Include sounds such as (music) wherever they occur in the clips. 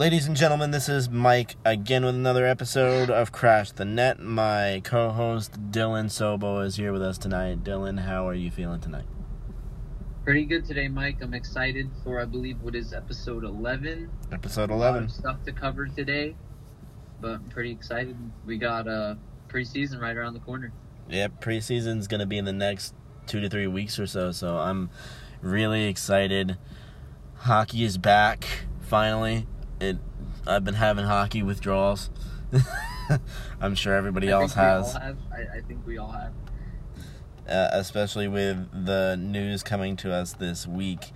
Ladies and gentlemen, this is Mike again with another episode of Crash the Net. My co host Dylan Sobo is here with us tonight. Dylan, how are you feeling tonight? Pretty good today, Mike. I'm excited for, I believe, what is episode 11. Episode A lot 11. of stuff to cover today, but I'm pretty excited. We got uh, preseason right around the corner. Yep, preseason's going to be in the next two to three weeks or so, so I'm really excited. Hockey is back, finally. It. I've been having hockey withdrawals. (laughs) I'm sure everybody I else has. I, I think we all have. uh, especially with the news coming to us this week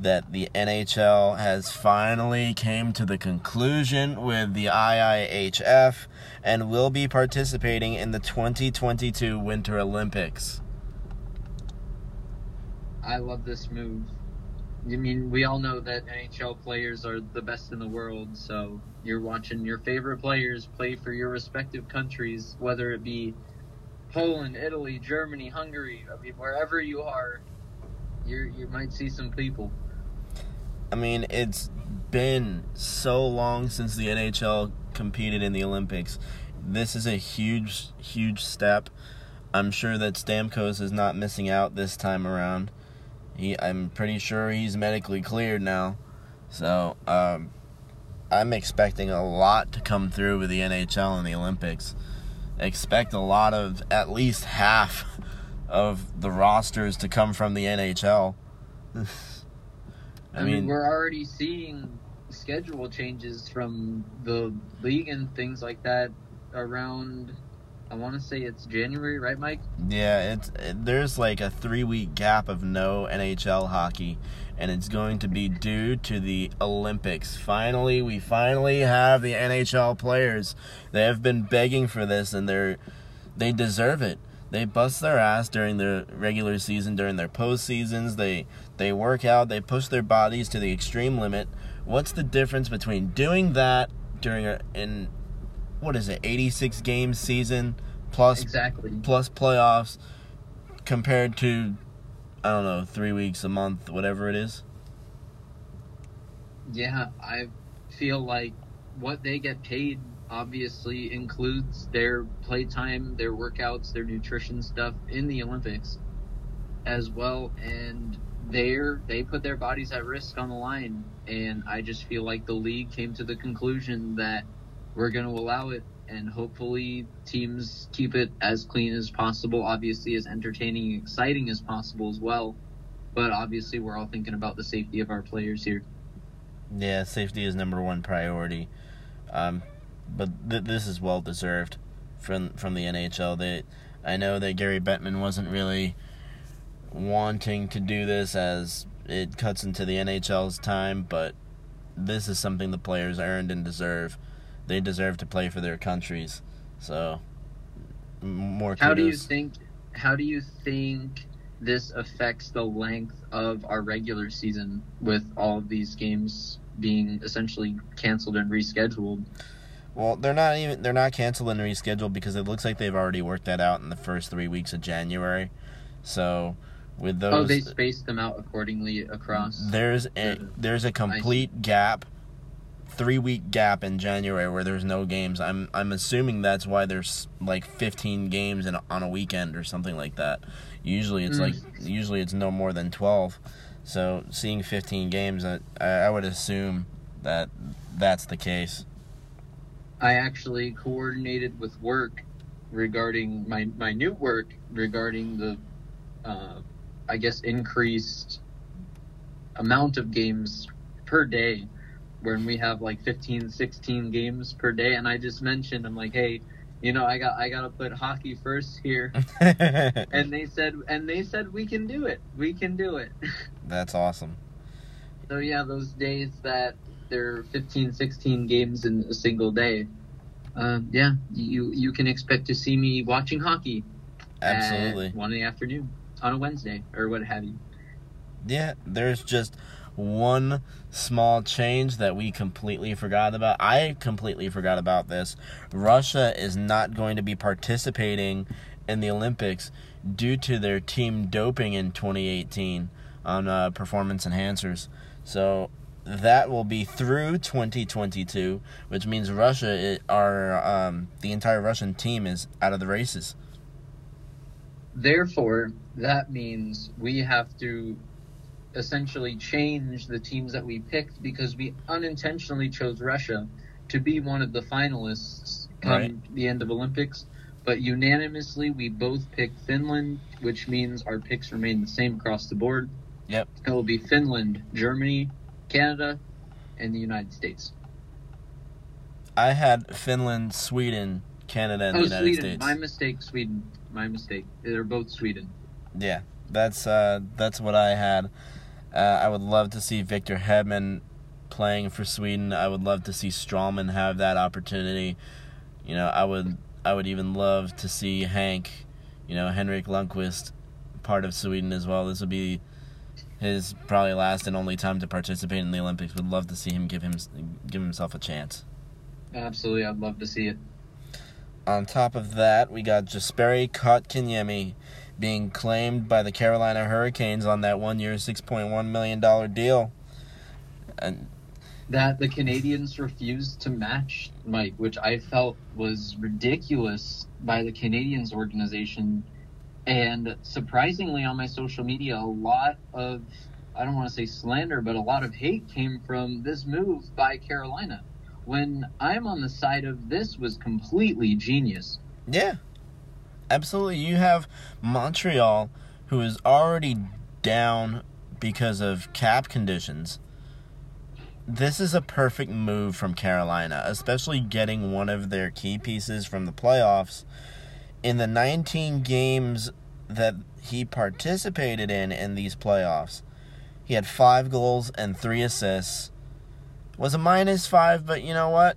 that the NHL has finally came to the conclusion with the IIHF and will be participating in the 2022 Winter Olympics. I love this move. I mean, we all know that NHL players are the best in the world, so you're watching your favorite players play for your respective countries, whether it be Poland, Italy, Germany, Hungary. I mean, wherever you are, you you might see some people. I mean, it's been so long since the NHL competed in the Olympics. This is a huge, huge step. I'm sure that Stamkos is not missing out this time around. He, I'm pretty sure he's medically cleared now. So, um, I'm expecting a lot to come through with the NHL and the Olympics. Expect a lot of at least half of the rosters to come from the NHL. (laughs) I, mean, we're already seeing schedule changes from the league and things like that around. I want to say it's January, right, Mike? Yeah, it's it, there's like a three week gap of no NHL hockey, and it's going to be due to the Olympics. Finally, we finally have the NHL players. They have been begging for this, and they're they deserve it. They bust their ass during their regular season, during their postseasons. They they work out. They push their bodies to the extreme limit. What's the difference between doing that during a in what is it, 86 game season plus Exactly. plus playoffs compared to I don't know, 3 weeks a month, whatever it is. Yeah, I feel like what they get paid obviously includes their playtime, their workouts, their nutrition stuff in the Olympics as well and they're they put their bodies at risk on the line and I just feel like the league came to the conclusion that we're going to allow it and hopefully teams keep it as clean as possible, obviously as entertaining and exciting as possible as well. But obviously we're all thinking about the safety of our players here. Yeah, safety is number one priority. Um, but th- this is well deserved from from the NHL. They, I know that Gary Bettman wasn't really wanting to do this as it cuts into the NHL's time, but this is something the players earned and deserve. They deserve to play for their countries. So, more kudos. How do you think? How do you think this affects the length of our regular season with all of these games being essentially canceled and rescheduled? Well, they're not even they're not canceled and rescheduled because it looks like they've already worked that out in the first three weeks of January. So, with those, oh, they spaced them out accordingly across. there's a the there's a complete gap, three week gap in January where there's no games. I'm I'm assuming that's why there's like 15 games in, on a weekend or something like that. Usually it's Mm. like usually it's no more than 12. So seeing 15 games, I I would assume that that's the case. I actually coordinated with work regarding my my new work regarding the, uh, I guess increased amount of games per day, when we have like 15, 16 games per day, and I just mentioned I'm like, hey, you know, I got I got to put hockey first here, (laughs) and they said and they said we can do it, we can do it. (laughs) That's awesome. So yeah, those days that there are 15, 16 games in a single day, um, yeah, you you can expect to see me watching hockey Absolutely. one in the afternoon on a Wednesday or what have you. Yeah, there's just one small change that we completely forgot about. I completely forgot about this. Russia is not going to be participating in the Olympics due to their team doping in 2018 on uh, performance enhancers. So that will be through 2022, which means Russia, it, our um, the entire Russian team is out of the races. Therefore, that means we have to essentially change the teams that we picked because we unintentionally chose Russia to be one of the finalists come Right. the end of Olympics. But unanimously, we both picked Finland, which means our picks remain the same across the board. Yep. It will be Finland, Germany, Canada, and the United States. I had Finland, Sweden, Canada, and oh, the United Sweden. States. My mistake, Sweden. My mistake. They're both Sweden. Yeah, that's uh, that's what I had. Uh, I would love to see Victor Hedman playing for Sweden. I would love to see Stralman have that opportunity. You know, I would I would even love to see Hank, you know, Henrik Lundqvist, part of Sweden as well. This would be his probably last and only time to participate in the Olympics. Would love to see him give him give himself a chance. Absolutely, I'd love to see it. On top of that, we got Jesperi Kotkaniemi being claimed by the Carolina Hurricanes on that one-year, six point one million dollar deal. And that the Canadiens refused to match Mike, which I felt was ridiculous by the Canadiens organization. And surprisingly, on my social media, a lot of, I don't want to say slander, but a lot of hate came from this move by Carolina. When I'm on the side of this was completely genius. yeah, absolutely. You have Montreal, who is already down because of cap conditions. This is a perfect move from Carolina, especially getting one of their key pieces from the playoffs. In the 19 games that he participated in in these playoffs, he had five goals and three assists. Was a minus five, but you know what?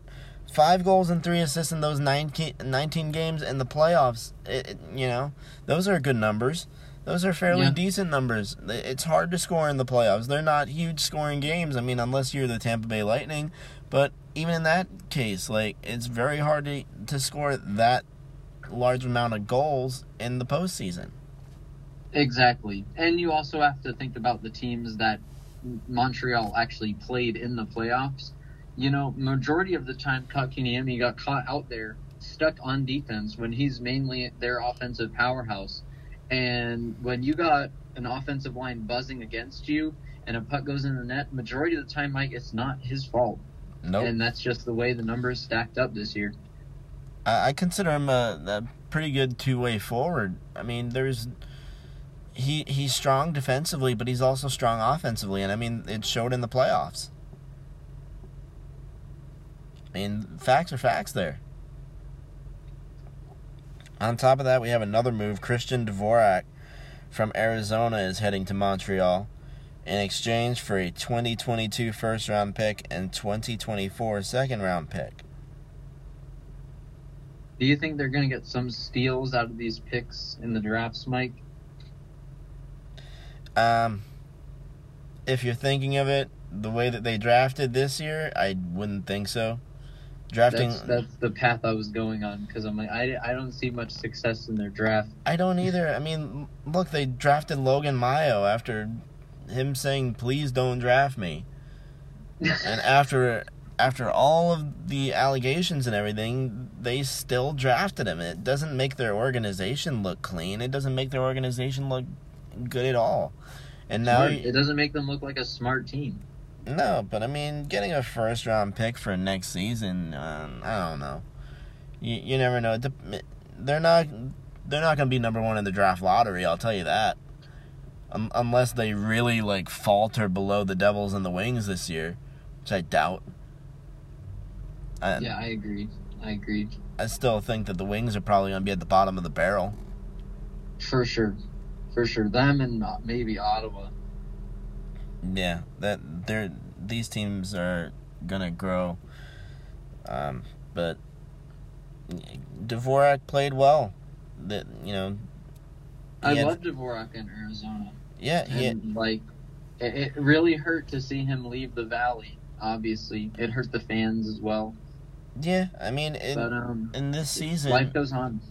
Five goals and three assists in those 19, 19 games in the playoffs. It, it- you know, those are good numbers. Those are fairly Yeah. decent numbers. It's hard to score in the playoffs. They're not huge scoring games. I mean, unless you're the Tampa Bay Lightning. But even in that case, like it's very hard to to score that large amount of goals in the postseason. Exactly. And you also have to think about the teams that Montreal actually played in the playoffs. You know, majority of the time Kotkaniemi got caught out there stuck on defense when he's mainly their offensive powerhouse. And when you got an offensive line buzzing against you and a puck goes in the net, majority of the time, Mike, it's not his fault. Nope. And that's just the way the numbers stacked up this year. I, I consider him a, a pretty good two way forward. I mean, there's he he's strong defensively, but he's also strong offensively, and I mean it showed in the playoffs. I mean, facts are facts there. On top of that, we have another move. Christian Dvorak from Arizona is heading to Montreal in exchange for a 2022 first round pick and 2024 second round pick. Do you think they're going to get some steals out of these picks in the drafts, Mike? Um, if you're thinking of it the way that they drafted this year, I wouldn't think so. Drafting, That's that's the path I was going on because I'm like I, I don't see much success in their draft. I don't either. I mean, look, they drafted Logan Mailloux after him saying, "Please don't draft me," and (laughs) after after all of the allegations and everything, they still drafted him. It doesn't make their organization look clean. It doesn't make their organization look good at all. And now, it doesn't make them look like a smart team. No, but I mean, getting a first round pick for next season, um, I don't know. You you never know. They're not they're not going to be number one in the draft lottery. I'll tell you that. Um, unless they really like falter below the Devils and the Wings this year, which I doubt. I, Yeah, I agree. I agree I still think that the Wings are probably going to be at the bottom of the barrel. for sure, for sure. Them and uh, maybe Ottawa. Yeah, that they're these teams are gonna grow. Um, but Dvorak played well. That you know, I had- love Dvorak in Arizona, yeah, he had- like it, it really hurt to see him leave the Valley. Obviously, it hurt the fans as well. yeah. I mean, in, but um, in this season, life goes on.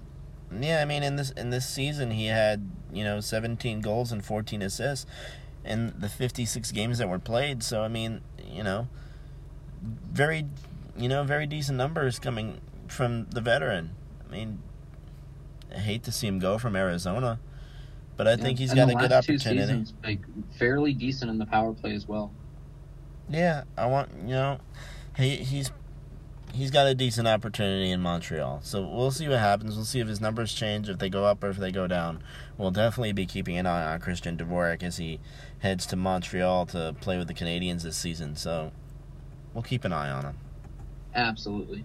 yeah. I mean, in this in this season, he had you know 17 goals and 14 assists in the 56 games that were played. So I mean, you know, very, you know, very decent numbers coming from the veteran. I mean, I hate to see him go from Arizona, but I think he's got a good opportunity. seasons, like fairly decent in the power play as well. Yeah, I want you know, he he's he's got a decent opportunity in Montreal. So we'll see what happens. We'll see if his numbers change, if they go up or if they go down. We'll definitely be keeping an eye on Christian Dvorak as he heads to Montreal to play with the Canadiens this season. So we'll keep an eye on him. Absolutely.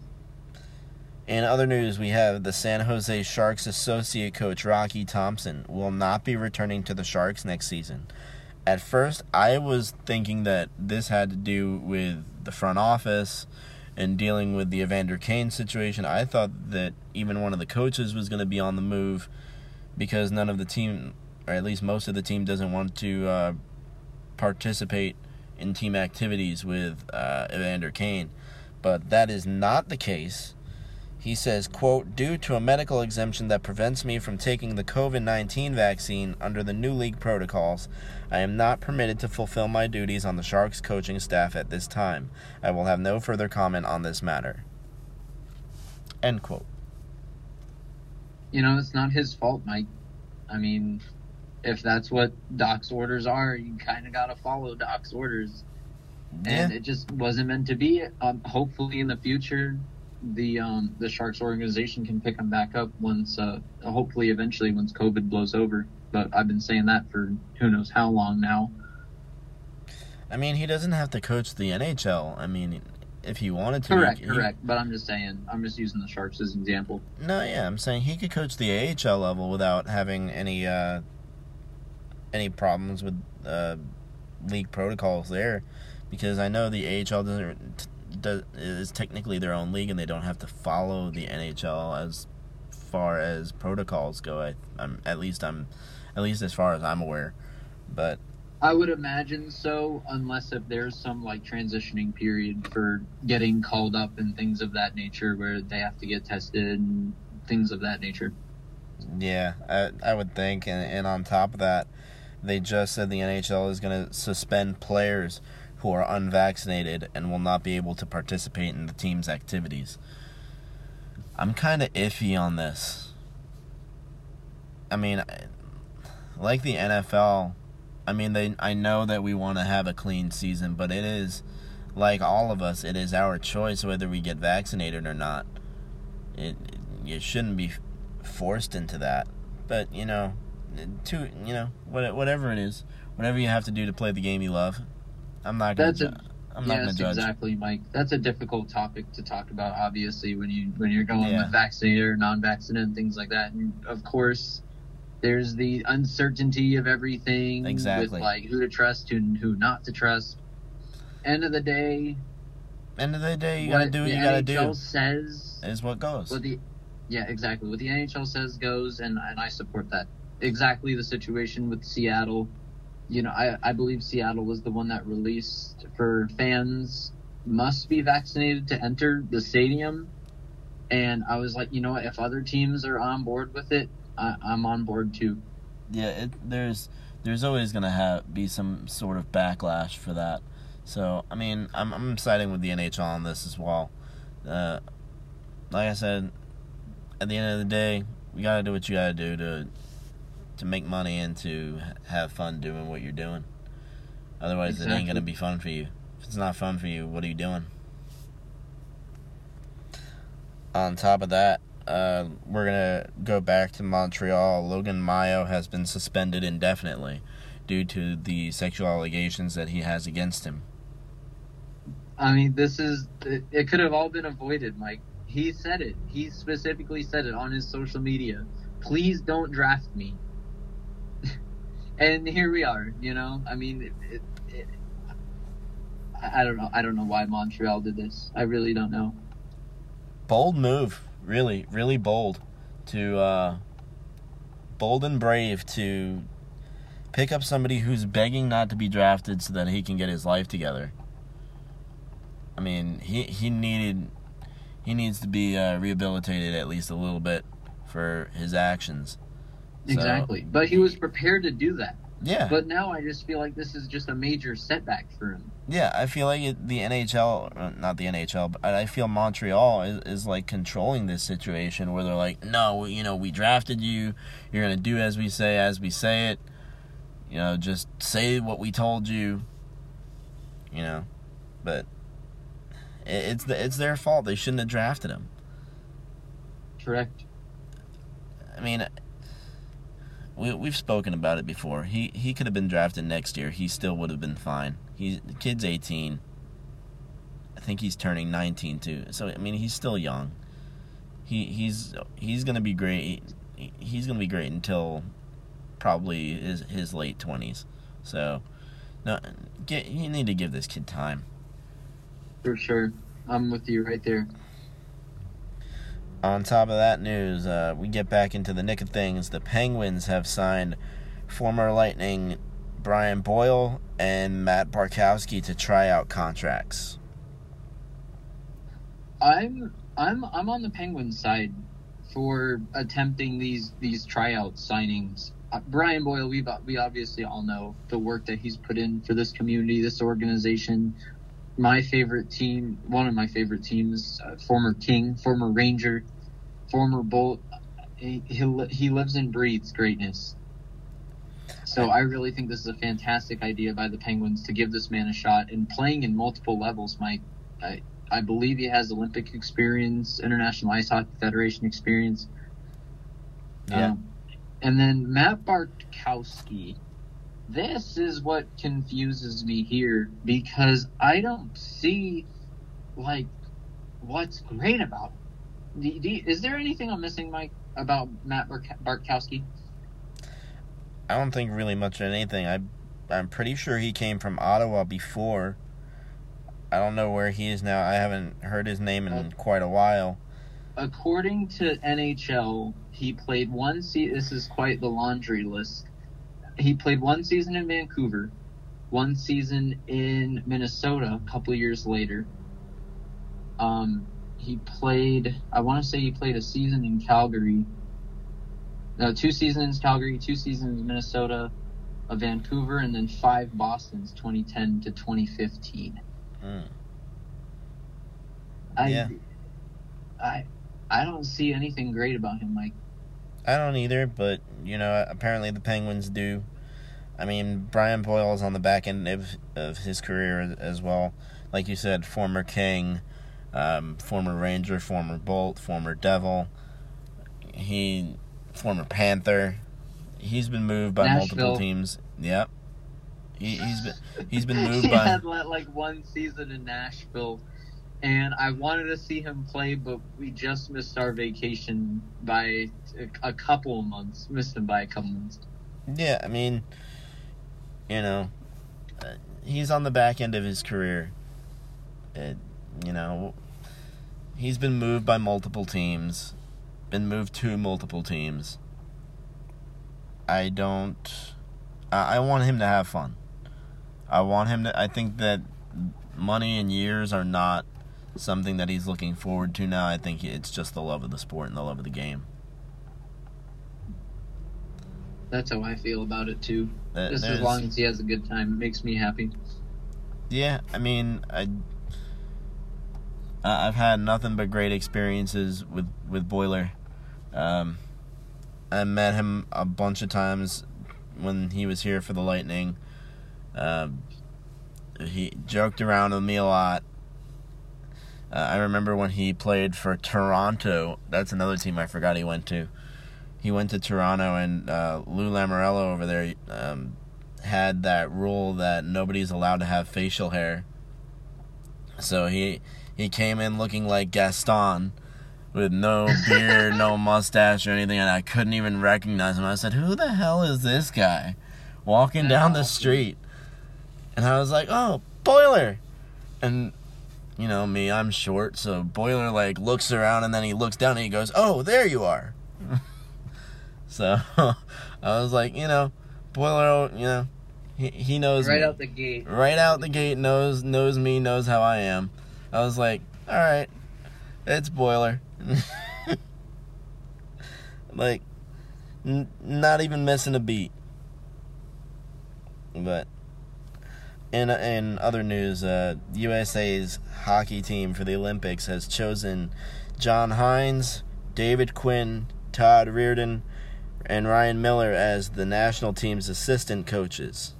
In other news, we have the San Jose Sharks associate coach Rocky Thompson will not be returning to the Sharks next season. At first, I was thinking that this had to do with the front office and dealing with the Evander Kane situation. I thought that even one of the coaches was going to be on the move because none of the team, or at least most of the team, doesn't want to uh, participate in team activities with uh, Evander Kane. But that is not the case. He says, quote, due to a medical exemption that prevents me from taking the COVID 19 vaccine under the new league protocols, I am not permitted to fulfill my duties on the Sharks coaching staff at this time. I will have no further comment on this matter. End quote. You know, it's not his fault, Mike. I mean, if that's what Doc's orders are, you kind of got to follow Doc's orders. And it just wasn't meant to be. Um, hopefully, in the future, the um, the Sharks organization can pick him back up once, uh, hopefully, eventually, once COVID blows over. But I've been saying that for who knows how long now. I mean, he doesn't have to coach the NHL. I mean, if he wanted to. Correct, he- correct. But I'm just saying, I'm just using the Sharks as an example. No, yeah, I'm saying he could coach the AHL level without having any uh, any problems with uh, league protocols there, because I know the AHL doesn't does, is technically their own league and they don't have to follow the NHL as far as protocols go. I, I'm at least I'm at least as far as I'm aware, but I would imagine so, unless if there's some like transitioning period for getting called up and things of that nature, where they have to get tested and things of that nature. Yeah, I I would think, and and on top of that, they just said the NHL is going to suspend players who are unvaccinated and will not be able to participate in the team's activities. I'm kind of iffy on this. I mean, like the NFL, I mean they I know that we want to have a clean season, but it is like all of us, it is our choice whether we get vaccinated or not. It you shouldn't be forced into that. But you know, to you know, whatever it is, whatever you have to do to play the game you love, I'm not gonna. That's a- I'm not yes, gonna judge. exactly, Mike. That's a difficult topic to talk about. Obviously, when you when you're going Yeah. with vaccinated or non-vaccinated and things like that, and of course. There's the uncertainty of everything Exactly. with like who to trust and who not to trust. End of the day, End of the day, you gotta do what you gotta do. NHL do. says Is what goes. What the yeah, exactly. What the NHL says goes, and and I support that. Exactly the situation with Seattle. You know, I I believe Seattle was the one that released for fans must be vaccinated to enter the stadium, and I was like, you know what? If other teams are on board with it, I, I'm on board too. yeah, it, there's there's always gonna have be some sort of backlash for that. So I mean, I'm I'm siding with the NHL on this as well. Uh, like I said, at the end of the day, you gotta do what you gotta do to to make money and to have fun doing what you're doing. Otherwise, it ain't gonna be fun for you. If it's not fun for you, what are you doing? On top of that, uh, we're gonna go back to Montreal. Logan Mailloux has been suspended indefinitely due to the sexual allegations that he has against him. I mean, this is it, it could have all been avoided, Mike. He said it. He specifically said it on his social media. Please don't draft me. And here we are. You know, I mean, it, it, it, I don't know. I don't know why Montreal did this. I really don't know. Bold move, really, really bold, to uh, bold and brave to pick up somebody who's begging not to be drafted so that he can get his life together. I mean, he he needed he needs to be uh, rehabilitated at least a little bit for his actions. So- Exactly. But he was prepared to do that. Yeah. But now I just feel like this is just a major setback for him. Yeah, I feel like it, the NHL, uh, not the NHL, but I feel Montreal is, is like controlling this situation where they're like, no, you know, we drafted you. You're going to do as we say, as we say it. You know, just say what we told you. You know, but it, it's the, it's their fault. They shouldn't have drafted him. Correct. I mean, we we've spoken about it before. He he could have been drafted next year. He still would have been fine. He's the kid's 18. I think he's turning 19 too. So I mean, he's still young. He he's he's to be great. He's to be great until probably his his late 20s. So no get you need to give this kid time. For sure. I'm with you right there. On top of that news, uh, we get back into the nick of things. The Penguins have signed former Lightning Brian Boyle and Matt Bartkowski to try out contracts. I'm I'm I'm on the Penguins side for attempting these these tryout signings. Uh, Brian Boyle, we we obviously all know the work that he's put in for this community, this organization. My favorite team, one of my favorite teams, uh, former King, former Ranger, former Bolt. He, he he lives and breathes greatness. So I really think this is a fantastic idea by the Penguins to give this man a shot and playing in multiple levels. Mike, I I believe he has Olympic experience, International Ice Hockey Federation experience. Yeah. Um, and then Matt Bartkowski. This is what confuses me here because I don't see like what's great about him. Do, do, is there anything I'm missing, Mike, about Matt Bark- Bartkowski? I don't think really much of anything. I I'm pretty sure he came from Ottawa before. I don't know where he is now. I haven't heard his name in Uh, quite a while. According to NHL, he played one season. This is quite the laundry list. He played one season in Vancouver, one season in Minnesota a couple years later. Um, he played, I want to say he played a season in Calgary. No, two seasons Calgary, two seasons Minnesota, a Vancouver, and then five Boston's 2010 to 2015. Mm. I, Yeah. I, I don't see anything great about him, Mike. I don't either, but you know, apparently the Penguins do. I mean, Brian Boyle is on the back end of, of his career as, well. Like you said, former King, um, former Ranger, former Bolt, former Devil. He, former Panther. He's been moved by multiple teams. Yep. He, he's been he's been (laughs) moved he by. had like one season in Nashville, and I wanted to see him play, but we just missed our vacation by a, couple of months. Missed him by a couple months. Yeah, I mean, you know, he's on the back end of his career. It, you know, he's been moved by multiple teams, been moved to multiple teams. I don't. I, I want him to have fun. I want him to. I think that money and years are not something that he's looking forward to now. I think it's just the love of the sport and the love of the game. That's how I feel about it too. Uh, Just as long as he has a good time, it makes me happy. Yeah, I mean, I I- I've had nothing but great experiences with with Boiler. Um, I met him a bunch of times when he was here for the Lightning. Um, he joked around with me a lot. Uh, I remember when he played for Toronto. That's another team I forgot he went to. He went to Toronto, and uh, Lou Lamoriello over there um, had that rule that nobody's allowed to have facial hair. So he he came in looking like Gaston with no beard, no (laughs) mustache or anything, and I couldn't even recognize him. I said, "Who the hell is this guy walking down the street?" And I was like, "Oh, Boiler." And you know me, I'm short, so Boiler like looks around and then he looks down and he goes, "Oh, there you are." (laughs) so (laughs) I was like, you know, Boiler, you know, he he knows Right me. out the gate. right out the gate knows knows me, knows how I am. I was like, all right, it's Boiler. (laughs) like, n- not even missing a beat. But in in other news, uh, USA's hockey team for the Olympics has chosen John Hynes, David Quinn, Todd Reirden, and Ryan Miller as the national team's assistant coaches.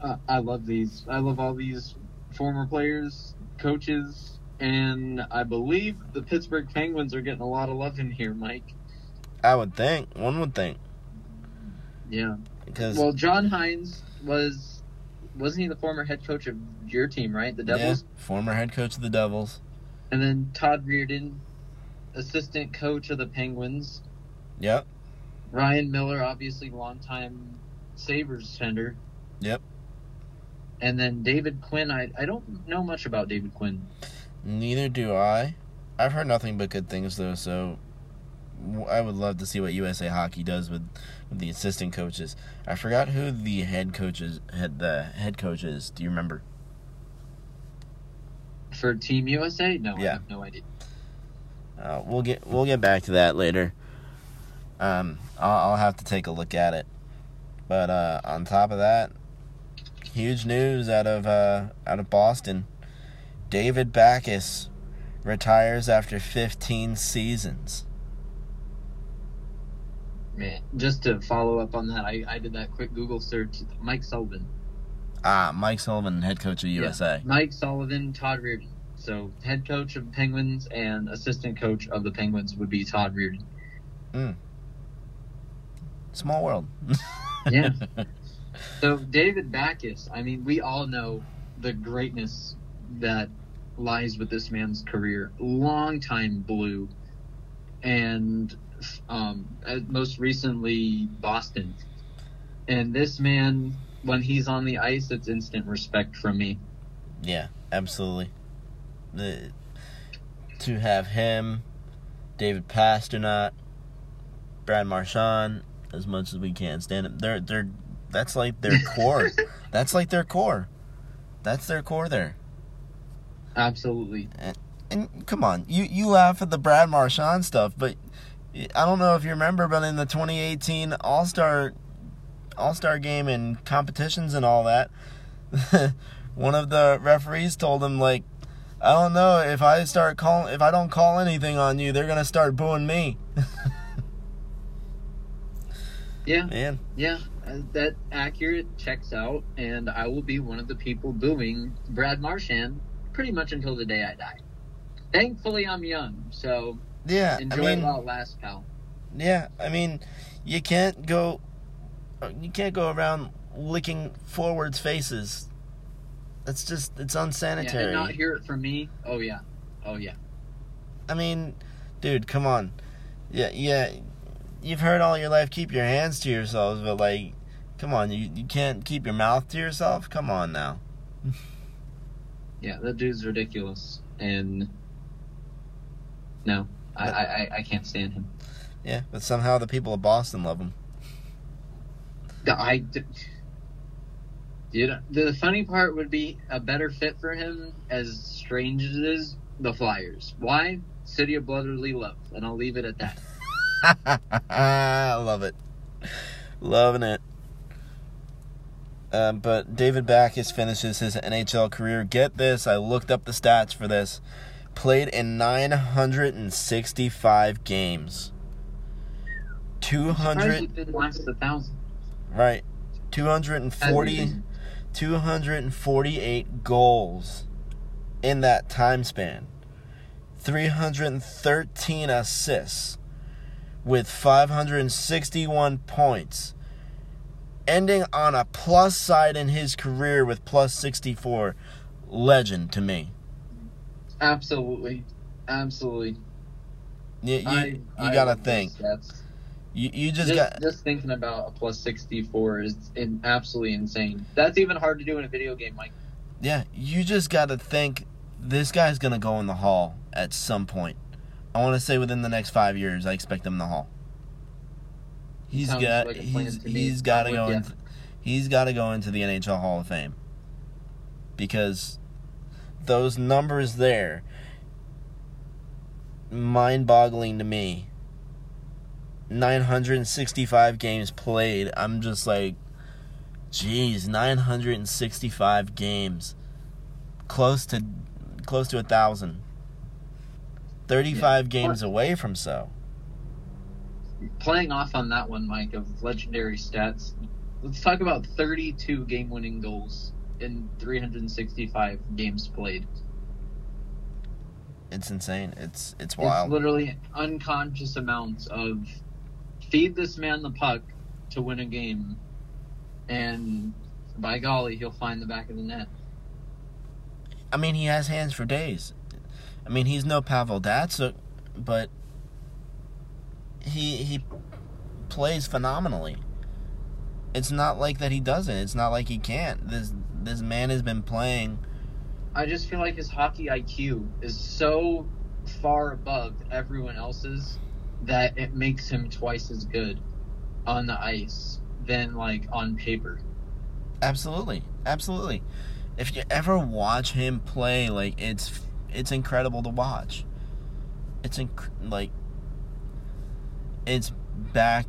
Uh, I love these. I love all these former players, coaches, and I believe the Pittsburgh Penguins are getting a lot of love in here, Mike. I would think. One would think. Yeah. Because Well, John Hynes was wasn't he the former head coach of your team, right? The Devils. Yeah, former head coach of the Devils. And then Todd Reirden, assistant coach of the Penguins. Yep. Ryan Miller, obviously longtime Sabres tender. Yep. And then David Quinn. I I don't know much about David Quinn. Neither do I. I've heard nothing but good things though, so I would love to see what USA Hockey does with, with the assistant coaches. I forgot who the head coaches had the head coaches. Do you remember? For Team USA? No, I Yeah. have no idea. Uh, we'll get we'll get back to that later. Um, I'll, I'll have to take a look at it. But uh, on top of that, huge news out of uh, out of Boston. David Backes retires after 15 seasons. Man, just to follow up on that, I, I did that quick Google search. Mike Sullivan. Ah, Mike Sullivan, head coach of Yeah. USA. Mike Sullivan, Todd Reirden. So head coach of the Penguins and assistant coach of the Penguins would be Todd Reirden. Small world. (laughs) Yeah. So David Backes, I mean, we all know the greatness that lies with this man's career. Long time blue, and um, most recently Boston. And this man, when he's on the ice, it's instant respect from me. Yeah, absolutely. The to have him, David Pastrnak, Brad Marchand, as much as we can stand it. They're they're that's like their (laughs) core. that's like their core. That's their core there. Absolutely. And come on, you you laugh at the Brad Marchand stuff, but I don't know if you remember, but in the 2018 All Star All Star game and competitions and all that, (laughs) one of the referees told him like, I don't know if I start calling if I don't call anything on you, they're gonna start booing me. (laughs) Yeah. Man, Yeah, that accurate checks out, and I will be one of the people booing Brad Marchand pretty much until the day I die. Thankfully, I'm young, so yeah, enjoy I mean, while it lasts, pal. yeah, I mean, you can't go, uh, you can't go around licking forwards faces. That's just it's Yeah, unsanitary. and not hear it from me. Oh yeah, oh yeah. I mean, dude, come on. Yeah, yeah. You've heard all your life keep your hands to yourselves, but like, come on, you you can't keep your mouth to yourself. Come on now. (laughs) Yeah, that dude's ridiculous, and no, I, I, I- can't stand him. Yeah, but somehow the people of Boston love him. I, dude, the funny part would be a better fit for him, as strange as it is, the Flyers. Why? City of brotherly love, and I'll leave it at that. I (laughs) love it, loving it. Um, but David Backes finishes his NHL career. Get this, I looked up the stats for this. Played in 965 games. Surprised 200 he didn't last a thousand. Right. 240 248 goals in that time span. 313 assists with 561 points. Ending on a plus side in his career with plus 64. Legend to me. Absolutely, absolutely. You, you, I, you I gotta think. You, you just, Just, got. just thinking about a plus sixty four is in, absolutely insane. That's even hard to do in a video game, Mike. Yeah, you just got to think this guy's going to go in the hall at some point. I want to say within the next 5 years I expect him in the hall. He's Sounds got like he's he's got to go ya. into he's got to go into the NHL Hall of Fame. Because those numbers there mind-boggling to me. 965 games played. I'm just like, geez, 965 games, close to close to a thousand. 35 Yeah. games away from so. Playing off on that one, Mike, of legendary stats, let's talk about 32 game winning goals in 365 games played. It's insane. It's it's wild. It's literally unconscious amounts of feed this man the puck to win a game, and by golly, he'll find the back of the net. I mean, he has hands for days. I mean, he's no Pavel Datsyuk, but he he plays phenomenally. It's not like that he doesn't. It's not like he can't. This this man has been playing. I just feel like his hockey IQ is so far above everyone else's that it makes him twice as good on the ice than like on paper. Absolutely, absolutely. If you ever watch him play, like it's it's incredible to watch. It's inc- like it's back.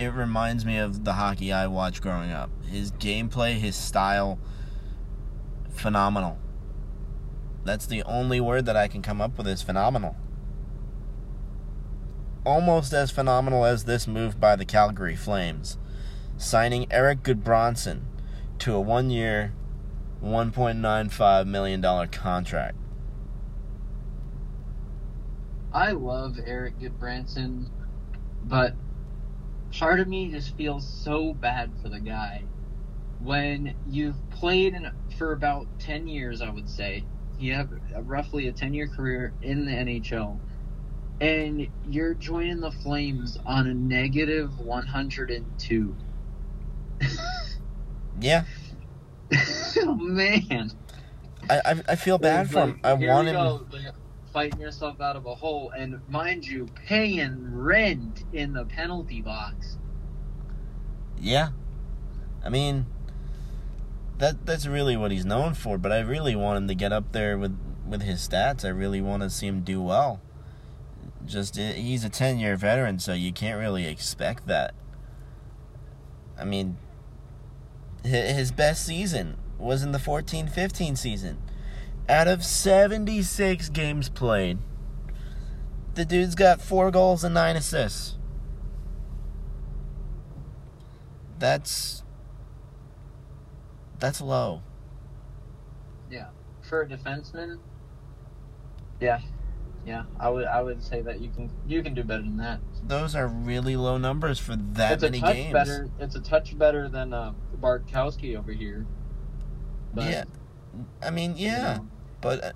It reminds me of the hockey I watched growing up. His gameplay, his style, phenomenal. That's the only word that I can come up with is phenomenal. Almost as phenomenal as this move by the Calgary Flames signing Erik Gudbranson to a one year, $1.95 million contract. I love Erik Gudbranson, but part of me just feels so bad for the guy. When you've played in, for about 10 years, I would say, you have roughly a 10 year career in the NHL, and you're joining the Flames on a negative 102. (laughs) Yeah, (laughs) oh, man. I, I, I feel bad for him. I want him. Fighting yourself out of a hole, and mind you, paying rent in the penalty box. Yeah, I mean, that that's really what he's known for. But I really want him to get up there with with his stats. I really want to see him do well. Just uh, he's a ten year veteran, so you can't really expect that. I mean, his best season was in the 14-15 season. Out of 76 games played, the dude's got 4 goals and 9 assists. That's that's low. Yeah, for a defenseman, yeah, yeah, I would I would say that you can you can do better than that. Those are really low numbers for that it's a many touch games. better. It's a touch better than uh, Bartkowski over here. But, yeah. I mean, you yeah, know, but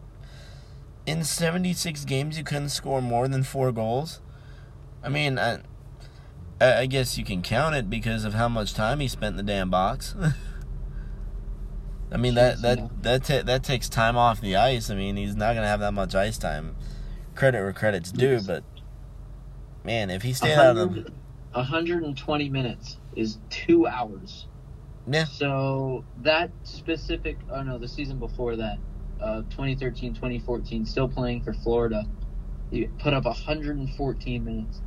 in 76 games you couldn't score more than 4 goals. I mean, I, I guess you can count it because of how much time he spent in the damn box. (laughs) I mean that that that ta- that takes time off the ice. I mean, he's not gonna have that much ice time. Credit where credit's due, but man, if he stayed out of the 120 minutes is two hours. yeah, So that specific, oh no, the season before that, uh, 2013, 2014, still playing for Florida, he put up 114 minutes.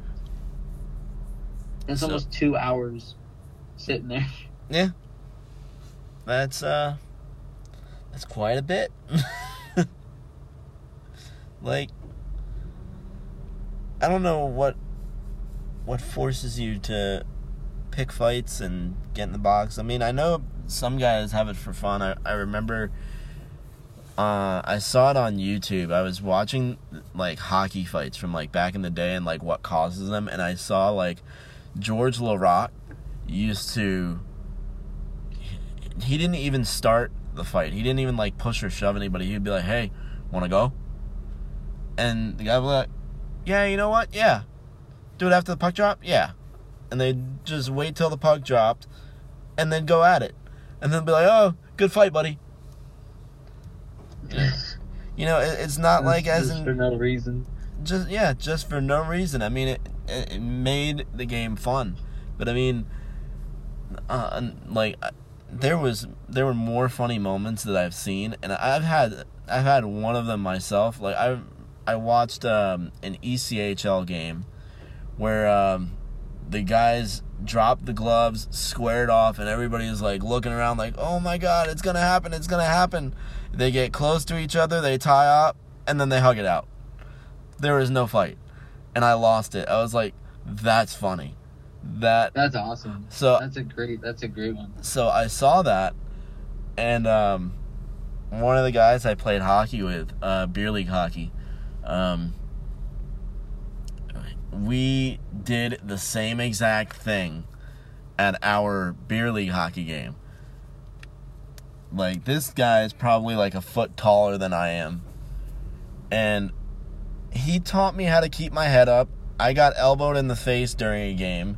That's So- almost two hours sitting there. (laughs) Yeah. That's uh, that's quite a bit. (laughs) like, I don't know what what forces you to pick fights and get in the box. I mean, I know some guys have it for fun. I I remember. Uh, I saw it on YouTube. I was watching like hockey fights from like back in the day and like what causes them, and I saw like George Laraque used to. He didn't even start the fight. He didn't even like push or shove anybody. He'd be like, "Hey, want to go?" And the guy would be like, "Yeah, you know what? Yeah, do it after the puck drop. Yeah." And they just wait till the puck dropped, and then go at it, and then be like, "Oh, good fight, buddy." You know, it, it's not like as in for no reason. just yeah, just for no reason. I mean, it it, it made the game fun, but I mean, uh, like there was there were more funny moments that I've seen, and I've had I've had one of them myself. Like I I watched um, an ECHL game where um, the guys dropped the gloves, squared off, and everybody is like looking around, like, "Oh my god, it's gonna happen! It's gonna happen!" They get close to each other, they tie up, and then they hug it out. There was no fight, and I lost it. I was like, "That's funny." That That's awesome. so That's a great. That's a great one. so I saw that, and um, one of the guys I played hockey with, uh, beer league hockey, um, we did the same exact thing at our beer league hockey game. Like this guy is probably like a foot taller than I am, and he taught me how to keep my head up. I got elbowed in the face during a game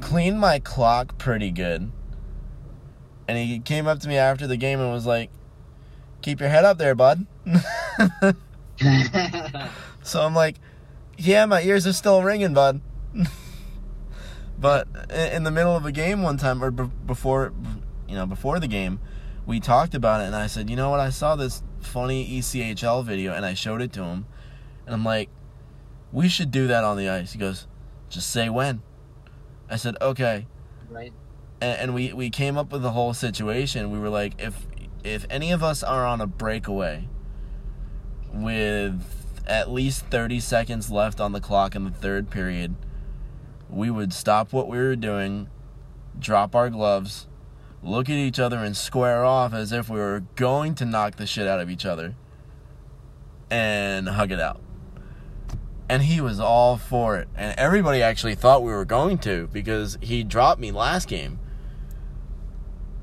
cleaned my clock pretty good. And he came up to me after the game and was like, Keep your head up there, bud. (laughs) so I'm like, Yeah, my ears are still ringing, bud. (laughs) but in the middle of a game one time, or before, you know, before the game, we talked about it, and I said, You know what? I saw this funny ECHL video, and I showed it to him. And I'm like, We should do that on the ice. He goes, Just say when. I said, okay. right. And, and we, we came up with the whole situation. We were like, if if any of us are on a breakaway with at least 30 seconds left on the clock in the third period, we would stop what we were doing, drop our gloves, look at each other, and square off as if we were going to knock the shit out of each other, and hug it out and he was all for it. And everybody actually thought we were going to because he dropped me last game.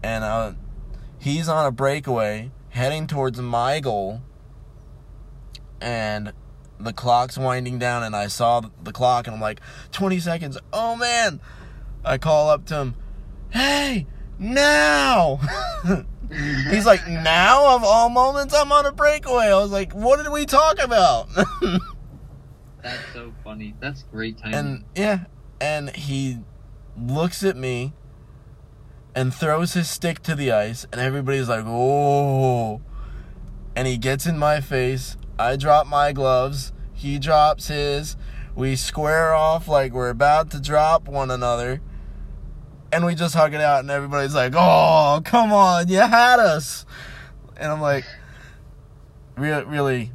And uh, he's on a breakaway heading towards my goal, and the clock's winding down. And I saw the clock, and I'm like, 20 seconds. Oh man! I call up to him, hey, now! (laughs) He's like, now of all moments, I'm on a breakaway. I was like, what did we talk about? (laughs) That's so funny. That's great timing. and yeah, and he looks at me and throws his stick to the ice, and everybody's like, "Oh!" And he gets in my face. I drop my gloves. He drops his. We square off like we're about to drop one another, and we just hug it out. And everybody's like, "Oh, come on, you had us!" And I'm like, "Really, really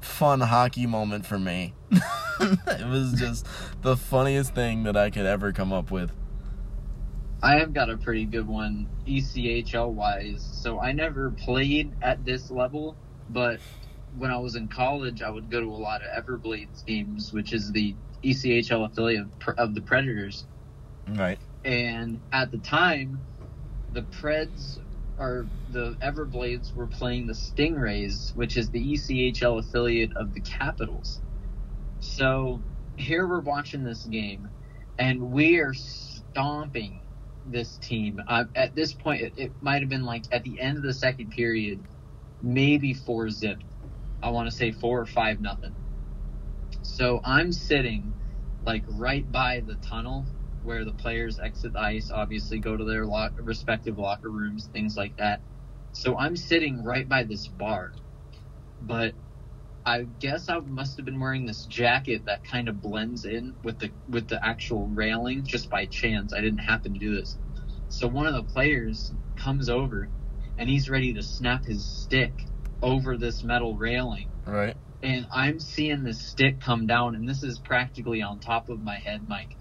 fun hockey moment for me." (laughs) it was just the funniest thing that I could ever come up with. I have got a pretty good one, ECHL wise. So I never played at this level, but when I was in college, I would go to a lot of Everblades games, which is the ECHL affiliate of the Predators. Right. And at the time, the Preds or the Everblades were playing the Stingrays, which is the ECHL affiliate of the Capitals. So here we're watching this game, and we are stomping this team. Uh, at this point, it, it might have been like at the end of the second period, maybe four zip. I want to say four or five nothing. So I'm sitting like right by the tunnel where the players exit the ice, obviously go to their lock, respective locker rooms, things like that. So I'm sitting right by this bar, but I guess I must have been wearing this jacket that kind of blends in with the with the actual railing just by chance. I didn't happen to do this. So one of the players comes over and he's ready to snap his stick over this metal railing Right. and I'm seeing this stick come down, and this is practically on top of my head, Mike.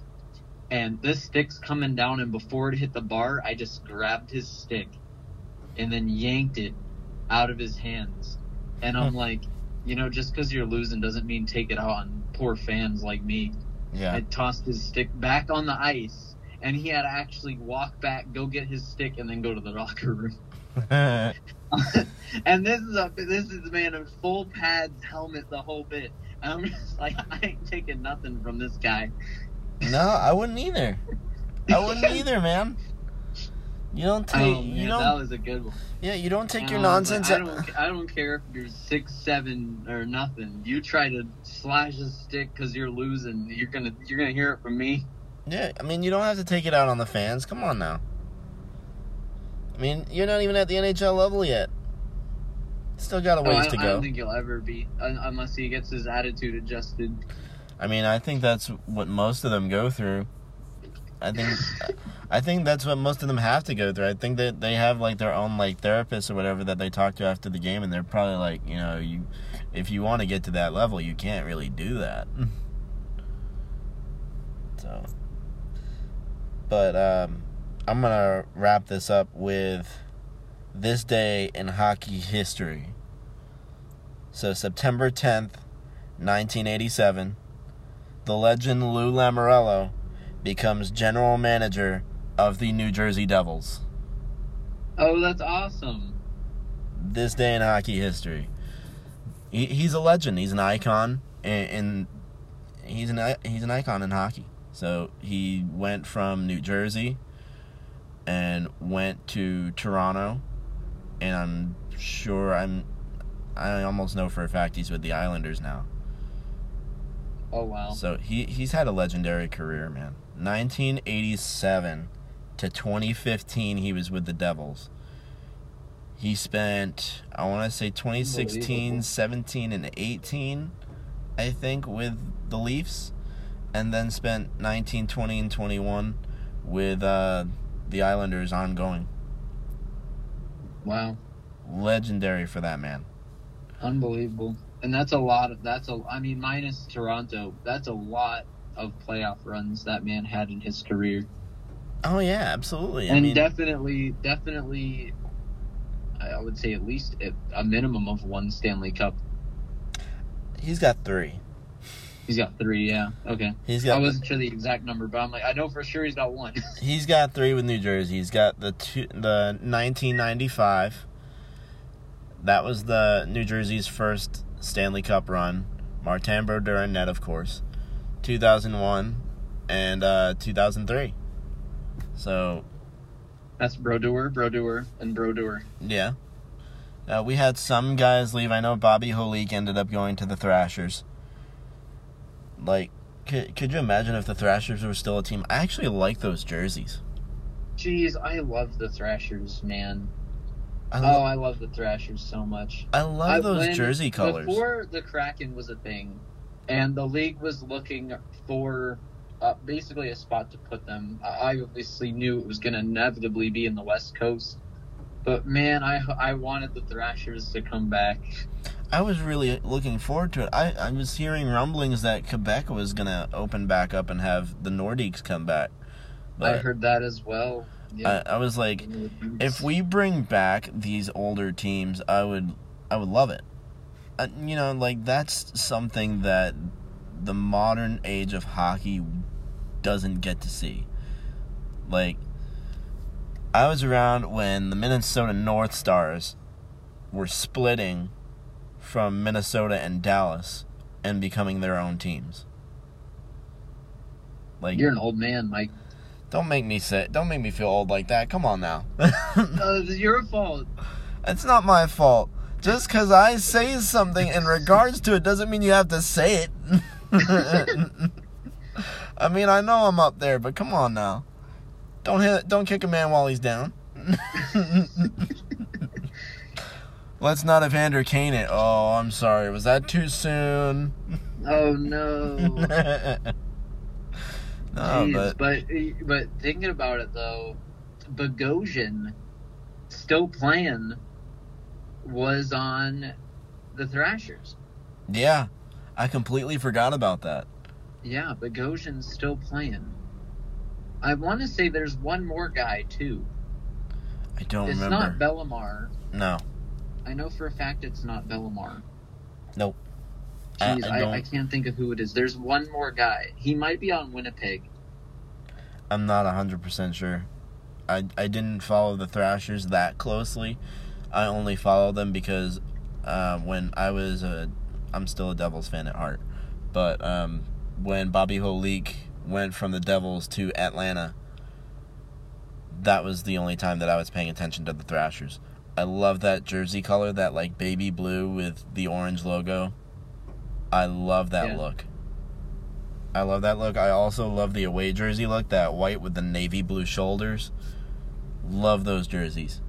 And this stick's coming down, and before it hit the bar, I just grabbed his stick and then yanked it out of his hands. And I'm hmm. like, you know, just because you're losing doesn't mean take it out on poor fans like me. I tossed his stick back on the ice, and he had to actually walk back, go get his stick, and then go to the (laughs) locker room. (laughs) and this is a this is a man in full pads, helmet, the whole bit. And I'm just like, (laughs) I ain't taking nothing from this guy. No, I wouldn't either. I wouldn't (laughs) either, man. You don't oh, take. Oh you man, don't. that was a good one. yeah, you don't take your And I was nonsense. I don't, I don't care if you're six seven or nothing. You try to slash a stick because you're losing. You're gonna you're gonna hear it from me. yeah, I mean, you don't have to take it out on the fans. Come on now. I mean, you're not even at the NHL level yet. Still got a Oh, ways to go. I don't think he'll ever be unless he gets his attitude adjusted. I mean, I think that's what most of them go through. I think, I think that's what most of them have to go through. I think that they have like their own like therapist or whatever that they talk to after the game, and they're probably like, you know, you, if you want to get to that level, you can't really do that. (laughs) so, but um, I'm gonna wrap this up with this day in hockey history. So September 10th, 1987, the legend Lou Lamoriello becomes general manager of the New Jersey Devils. Oh, that's awesome. This day in hockey history. He, he's a legend. He's an icon, and, and he's an he's an icon in hockey. So he went from New Jersey and went to Toronto, and I'm sure I'm I almost know for a fact he's with the Islanders now. Oh wow. So he he's had a legendary career, man. 1987 to 2015 he was with the Devils. He spent I want to say 2016, 17 and 18 I think with the Leafs and then spent 19, 20 and 21 with uh the Islanders ongoing. Wow. Legendary for that man. Unbelievable. And that's a lot of that's a I mean minus Toronto, that's a lot of playoff runs that man had in his career. Oh yeah, absolutely. I and mean, definitely definitely I I would say at least a- minimum of one Stanley Cup. he's got 3. He's got 3, yeah. Okay. He's I got I wasn't sure the exact number, but I'm like I know for sure he's got one. (laughs) He's got three with New Jersey. He's got the two, the 1995. That was the New Jersey's first Stanley Cup run. Martin Brodeur and net, of course. 2001 and uh, 2003. So That's Brodeur, Brodeur, and Brodeur. yeah, uh, we had some guys leave. I know Bobby Holik ended up going to the Thrashers. Like, could could you imagine if the Thrashers were still a team? I actually like those jerseys. Jeez, I love the Thrashers, man. I, Oh, I love the Thrashers so much. I love I- those jersey colors. Before the Kraken was a thing, and the league was looking for uh, basically a spot to put them, I obviously knew it was going to inevitably be in the West Coast. But man, I I wanted the Thrashers to come back. I was really looking forward to it. I, I was hearing rumblings that Quebec was gonna open back up and have the Nordiques come back. I heard that as well. I, I was like, if we bring back these older teams, I would I would love it. Uh, you know, like that's something that the modern age of hockey doesn't get to see. Like I was around when the Minnesota North Stars were splitting from Minnesota and Dallas and becoming their own teams. Like You're an old man, Mike. Don't make me sit. don't make me feel old like that. Come on now. (laughs) Uh, it's your fault. It's not my fault. Just because I say something in regards to it doesn't mean you have to say it. (laughs) I mean, I know I'm up there, but come on now. Don't hit, don't kick a man while he's down. (laughs) Let's not Evander Kane it. Oh, I'm sorry. Was that too soon? Oh no. Oh, Jeez, but but but thinking about it though, Bogosian still playing was on the Thrashers. yeah, I completely forgot about that. Yeah, Bogosian's still playing. I want to say there's one more guy too. I don't it's remember. not Bellamar. no, I know for a fact it's not Bellamar. Nope. I- Jeez, I I, I, can't think of who it is. There's one more guy. He might be on Winnipeg. I'm not 100% sure. I, I didn't follow the Thrashers that closely. I only followed them because uh, when I was a. I'm still a Devils fan at heart. But um, when Bobby Holik went from the Devils to Atlanta, that was the only time that I was paying attention to the Thrashers. I love that jersey color, that like baby blue with the orange logo. I love that Yeah. look. I love that look. I also love the away jersey look, that white with the navy blue shoulders. Love those jerseys.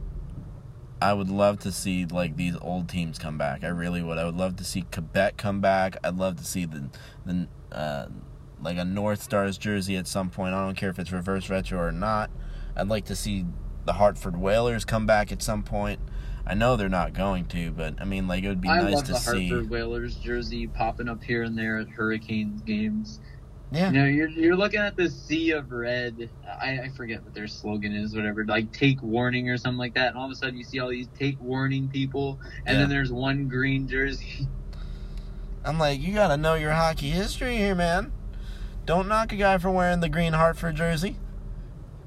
I would love to see like these old teams come back. I really would. I would love to see Quebec come back. I'd love to see the the uh, like a North Stars jersey at some point. I don't care if it's reverse retro or not. I'd like to see the Hartford Whalers come back at some point. I know they're not going to, but I mean, like it would be I nice love to the see. Hartford Whalers jersey popping up here and there at Hurricanes games. Yeah, You know, you're you're looking at the sea of red. I, I forget what their slogan is, whatever. Like take warning or something like that. And all of a sudden, you see all these take warning people, and Yeah. then there's one green jersey. (laughs) I'm like, you gotta know your hockey history here, man. Don't knock a guy for wearing the green Hartford jersey.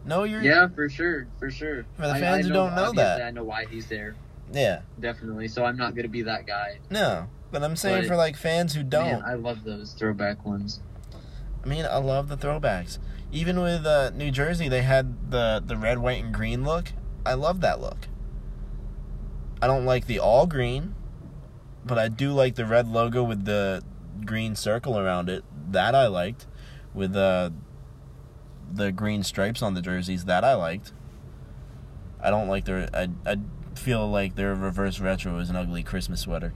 Know your yeah, for sure, for sure. For the fans I who don't know that. I know why he's there, yeah. definitely. So I'm not gonna be that guy. No, but I'm saying But- for like fans who don't. Man, I love those throwback ones. I mean, I love the throwbacks. Even with uh, New Jersey, they had the the red, white, and green look. I love that look. I don't like the all green, but I do like the red logo with the green circle around it. That I liked, with uh, the green stripes on the jerseys. That I liked. I don't like their. I I feel like their reverse retro is an ugly Christmas sweater.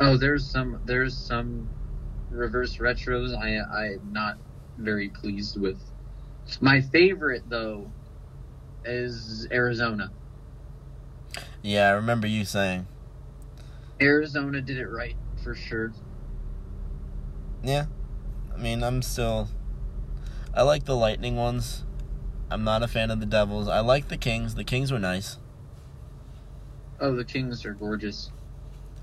Oh, there's some there's some reverse retros I I'm not very pleased with. My favorite though is Arizona. Yeah, I remember you saying. Arizona did it right for sure. Yeah. I mean, I'm still. I like the Lightning ones. I'm not a fan of the Devils. I like the Kings. The Kings were nice. Oh, the Kings are gorgeous.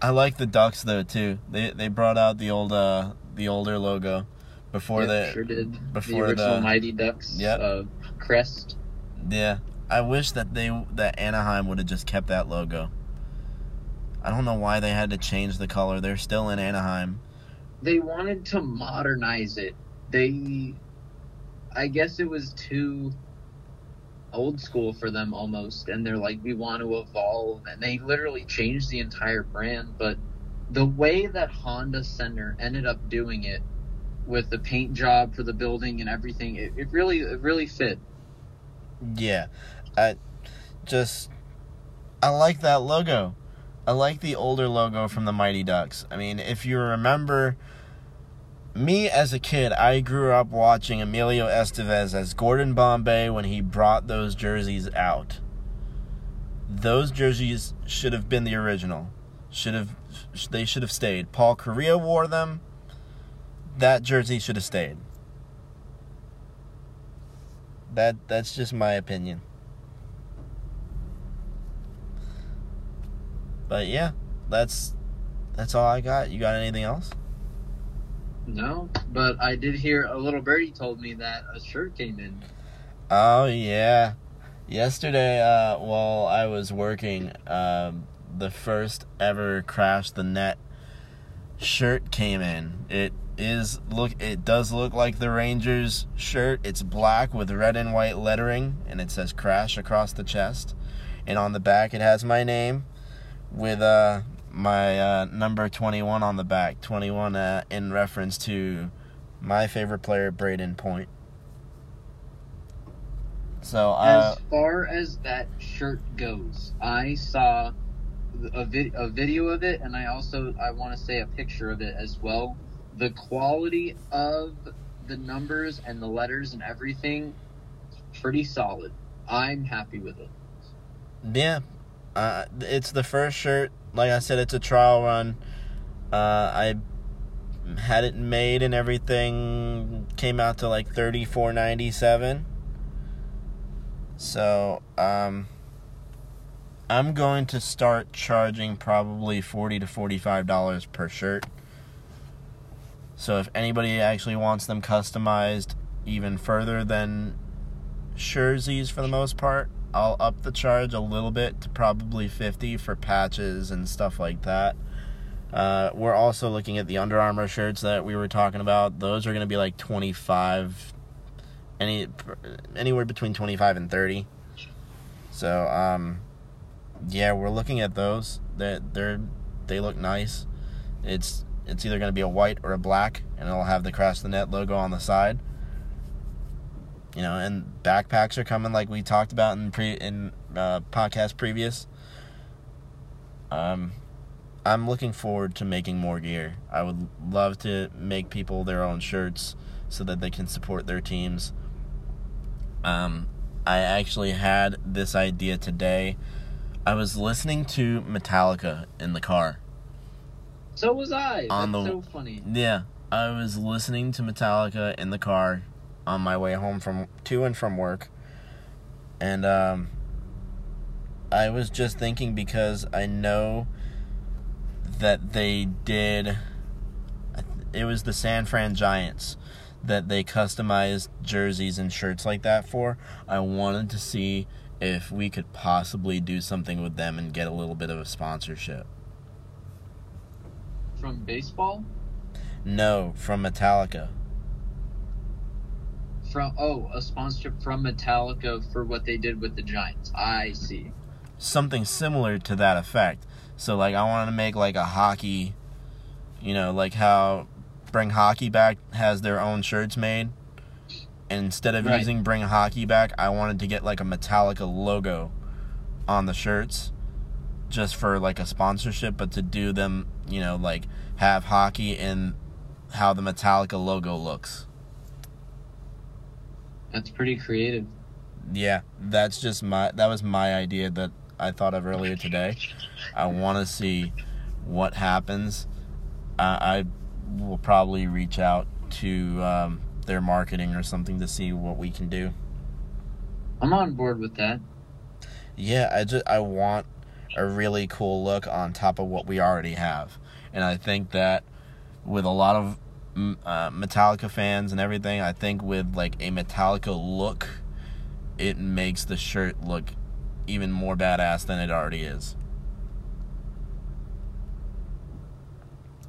I like the Ducks though too. They they brought out the old uh the older logo before Yep, the sure did. before the original the- Mighty Ducks Yep. uh, crest. yeah. I wish that they that Anaheim would have just kept that logo. I don't know why they had to change the color. They're still in Anaheim. They wanted to modernize it. They, I guess it was too old school for them almost, and they're like, we want to evolve, and they literally changed the entire brand. But the way that Honda Center ended up doing it, with the paint job for the building and everything, it, it really, it really fit. Yeah. I just I like that logo. I like the older logo from the Mighty Ducks. I mean, if you remember me as a kid, I grew up watching Emilio Estevez as Gordon Bombay when he brought those jerseys out. Those jerseys should have been the original. Should have they should have stayed. Paul Kariya wore them. That jersey should have stayed. That that's just my opinion. But yeah, that's that's all I got. You got anything else? No, but I did hear a little birdie told me that a shirt came in. Oh yeah. Yesterday, uh, while I was working, um, the first ever crash the net shirt came in. It is look. It does look like the Rangers shirt. It's black with red and white lettering, and it says "Crash" across the chest. And on the back, it has my name with uh my uh, number twenty one on the back. Twenty one uh, in reference to my favorite player, Brayden Point. So uh, as far as that shirt goes, I saw a, vid- a video of it, and I also I want to say a picture of it as well. The quality of the numbers and the letters and everything, pretty solid. I'm happy with it. Yeah, uh, it's the first shirt. Like I said, it's a trial run. Uh, I had it made and everything. Came out to like thirty four ninety seven. So um, I'm going to start charging probably forty to forty five dollars per shirt. So if anybody actually wants them customized even further than jerseys for the most part, I'll up the charge a little bit to probably 50 for patches and stuff like that. Uh, we're also looking at the Under Armour shirts that we were talking about. Those are going to be like 25 any anywhere between 25 and 30. So um yeah, we're looking at those. They they're they look nice. It's it's either going to be a white or a black and it'll have the Crash the Net logo on the side you know and backpacks are coming like we talked about in pre in uh, podcast previous. Um, I'm looking forward to making more gear. I would love to make people their own shirts so that they can support their teams. Um, I actually had this idea today. I was listening to Metallica in the car. So was I. On That's the- so funny. Yeah, I was listening to Metallica in the car on my way home from to and from work. And um I was just thinking because I know that they did it was the San Fran Giants that they customized jerseys and shirts like that for. I wanted to see if we could possibly do something with them and get a little bit of a sponsorship. From baseball? No, from Metallica. From oh, a sponsorship from Metallica for what they did with the Giants. I see. something similar to that effect. So like I wanted to make like a hockey, you know, like how Bring Hockey Back has their own shirts made. And instead of Right. using Bring Hockey Back, I wanted to get like a Metallica logo on the shirts just for like a sponsorship, but to do them, you know, like have hockey in how the Metallica logo looks. That's pretty creative. Yeah, that's just my that was my idea that I thought of earlier today. I want to see what happens. I, I will probably reach out to um, their marketing or something to see what we can do. I'm on board with that. Yeah, I just I want a really cool look on top of what we already have, and I think that with a lot of uh, Metallica fans and everything, I think with like a Metallica look, it makes the shirt look even more badass than it already is.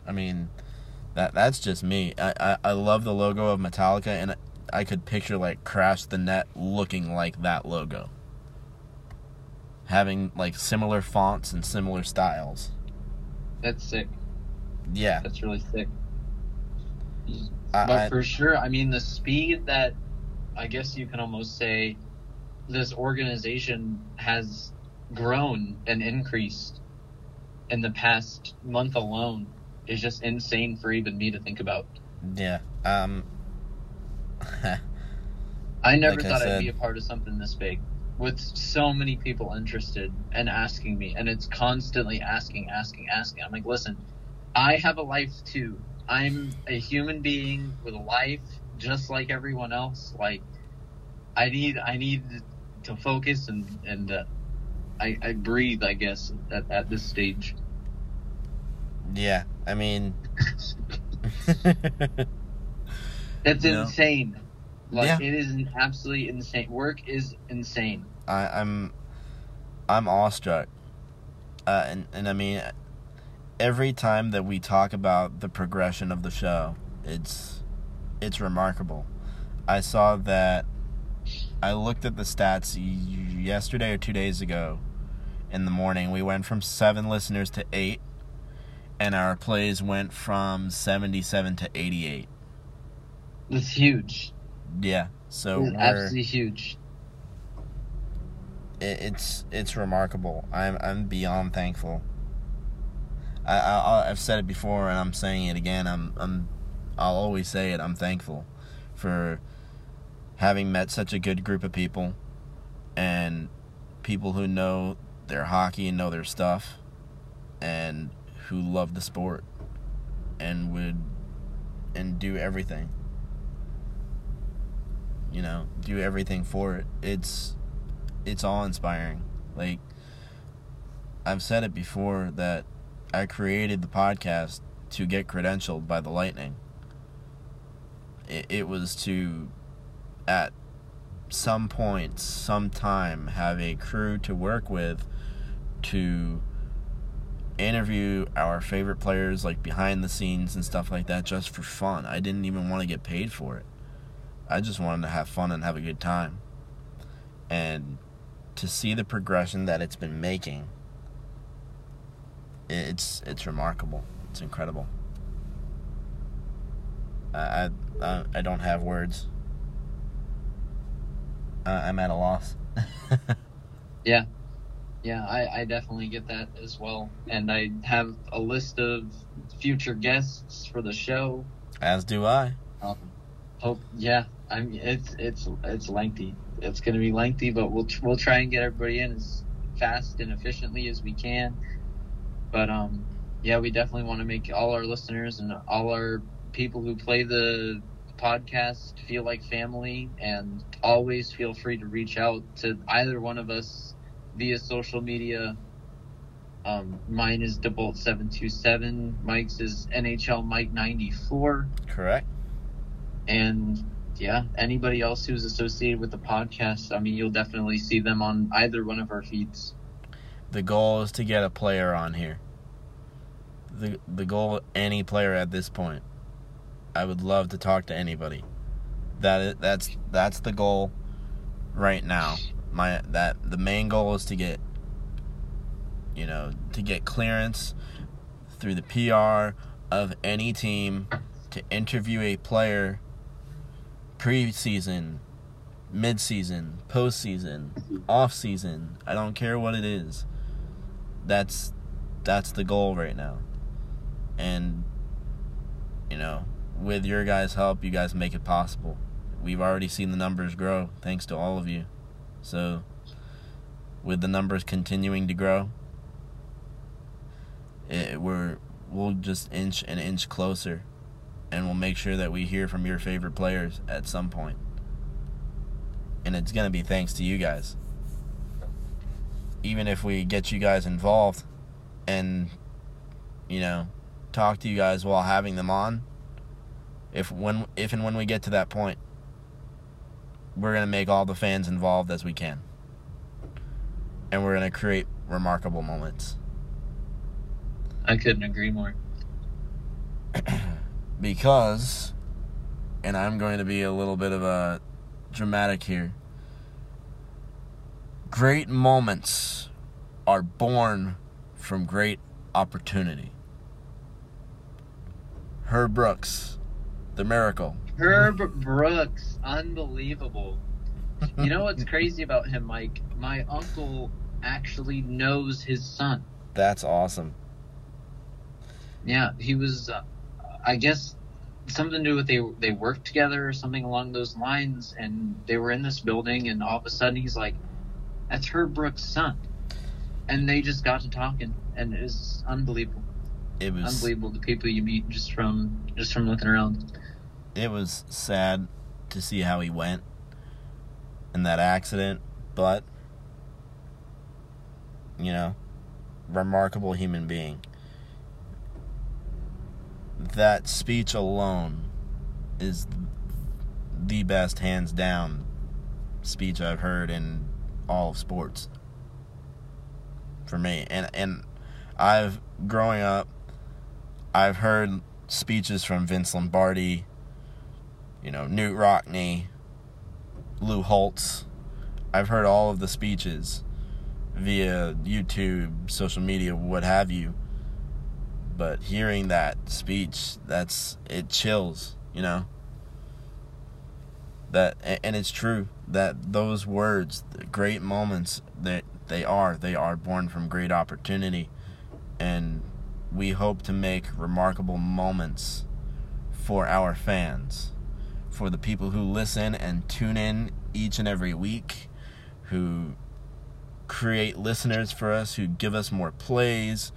I mean, that that's just me. I, I, I love the logo of Metallica, and I could picture like Crash the Net looking like that logo having like similar fonts and similar styles. That's sick. Yeah, That's really sick. I, But I, for sure, I mean, the speed that I guess you can almost say this organization has grown and increased in the past month alone is just insane for even me to think about. yeah. Um. (laughs) I never Like I thought said- I'd be a part of something this big with so many people interested and asking me and it's constantly asking asking asking i'm like listen i have a life too i'm a human being with a life just like everyone else like i need i need to focus and and uh, I, I breathe i guess at, at this stage yeah. I mean. it's You know? insane like Yeah. it is absolutely insane work is insane I, I'm. I'm awestruck. Uh, and and I mean, every time that we talk about the progression of the show, it's it's remarkable. I saw that. I looked at the stats yesterday or two days ago. In the morning, we went from seven listeners to eight, and our plays went from seventy-seven to eighty-eight. it's huge Yeah, so it's absolutely huge it, it's it's remarkable. I'm I'm beyond thankful. I, I've said it before and I'm saying it again. I'm I'm I'll always say it. I'm thankful for having met such a good group of people and people who know their hockey and know their stuff and who love the sport and would and do everything. You know, do everything for it. It's it's awe inspiring. Like I've said it before that I created the podcast to get credentialed by the Lightning. It, it was to, at some point, some time, have a crew to work with to interview our favorite players, like behind the scenes and stuff like that, just for fun. I didn't even want to get paid for it. I just wanted to have fun and have a good time. And to see the progression that it's been making it's it's remarkable it's incredible i i, I- don't have words I, i'm at a loss (laughs) Yeah. Yeah, I, I definitely get that as well. And I have a list of future guests for the show. As do I. Um, hope, yeah, I mean, it's it's it's lengthy. It's going to be lengthy, but we'll we'll try and get everybody in as fast and efficiently as we can. But um, yeah, we definitely want to make all our listeners and all our people who play the podcast feel like family, and always feel free to reach out to either one of us via social media. Um, mine is Debolt seven two seven. Mike's is NHL Mike ninety four. Correct. And yeah, anybody else who's associated with the podcast, I mean, you'll definitely see them on either one of our feeds. The goal is to get a player on here. The the goal any player at this point. I would love to talk to anybody. That is, that's that's the goal right now. My that the main goal is to get you know, to get clearance through the PR of any team to interview a player preseason, midseason, postseason, offseason. I don't care what it is. That's that's the goal right now. And you know, with your guys' help, you guys make it possible. We've already seen the numbers grow thanks to all of you. So with the numbers continuing to grow, it, we're we'll just inch an inch closer and we'll make sure that we hear from your favorite players at some point. And it's going to be thanks to you guys. Even if we get you guys involved and you know, talk to you guys while having them on, if when if and when we get to that point, we're going to make all the fans involved as we can. And we're going to create remarkable moments. I couldn't agree more. (clears throat) because, and I'm going to be a little bit of a dramatic here. Great moments are born from great opportunity. Herb Brooks, the miracle. Herb Brooks, unbelievable. You know what's crazy about him, Mike? My uncle actually knows his son. That's awesome. Yeah, he was. Uh, I guess something to do with they they worked together or something along those lines, and they were in this building, and all of a sudden he's like, "That's Herb Brooks' son," and they just got to talking, and it was unbelievable. It was unbelievable the people you meet just from just from looking around. It was sad to see how he went in that accident, but you know, remarkable human being that speech alone is the best, hands down, speech I've heard in all of sports. For me, and and I've growing up, I've heard speeches from Vince Lombardi, you know, Knute Rockne, Lou Holtz. I've heard all of the speeches via YouTube, social media, what have you but hearing that speech that's it chills you know that and it's true that those words great moments that they are they are born from great opportunity and we hope to make remarkable moments for our fans for the people who listen and tune in each and every week who create listeners for us who give us more plays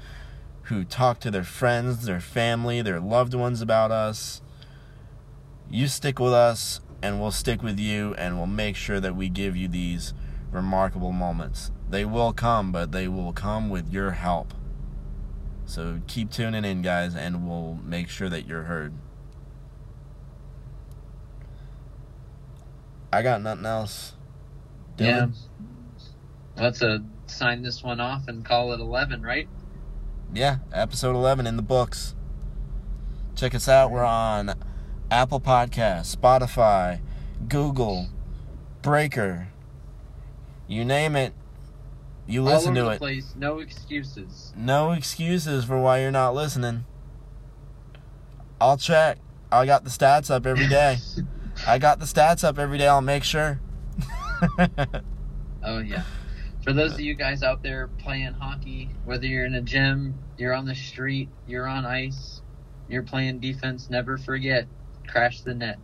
who talk to their friends, their family, their loved ones about us. You stick with us, and we'll stick with you, and we'll make sure that we give you these remarkable moments. They will come, but they will come with your help. So keep tuning in, guys, and we'll make sure that you're heard. I got nothing else. Dylan? Yeah. Let's uh, sign this one off and call it 11, right? yeah, episode 11 in the books. Check us out. We're on Apple Podcasts, Spotify, Google, Breaker. You name it. You listen to it. Place. No excuses. No excuses for why you're not listening. I'll check. I got the stats up every day. (laughs) I got the stats up every day. I'll make sure. oh yeah. For those of uh, you guys out there playing hockey, whether you're in a gym, you're on the street, you're on ice, you're playing defense, never forget crash the net.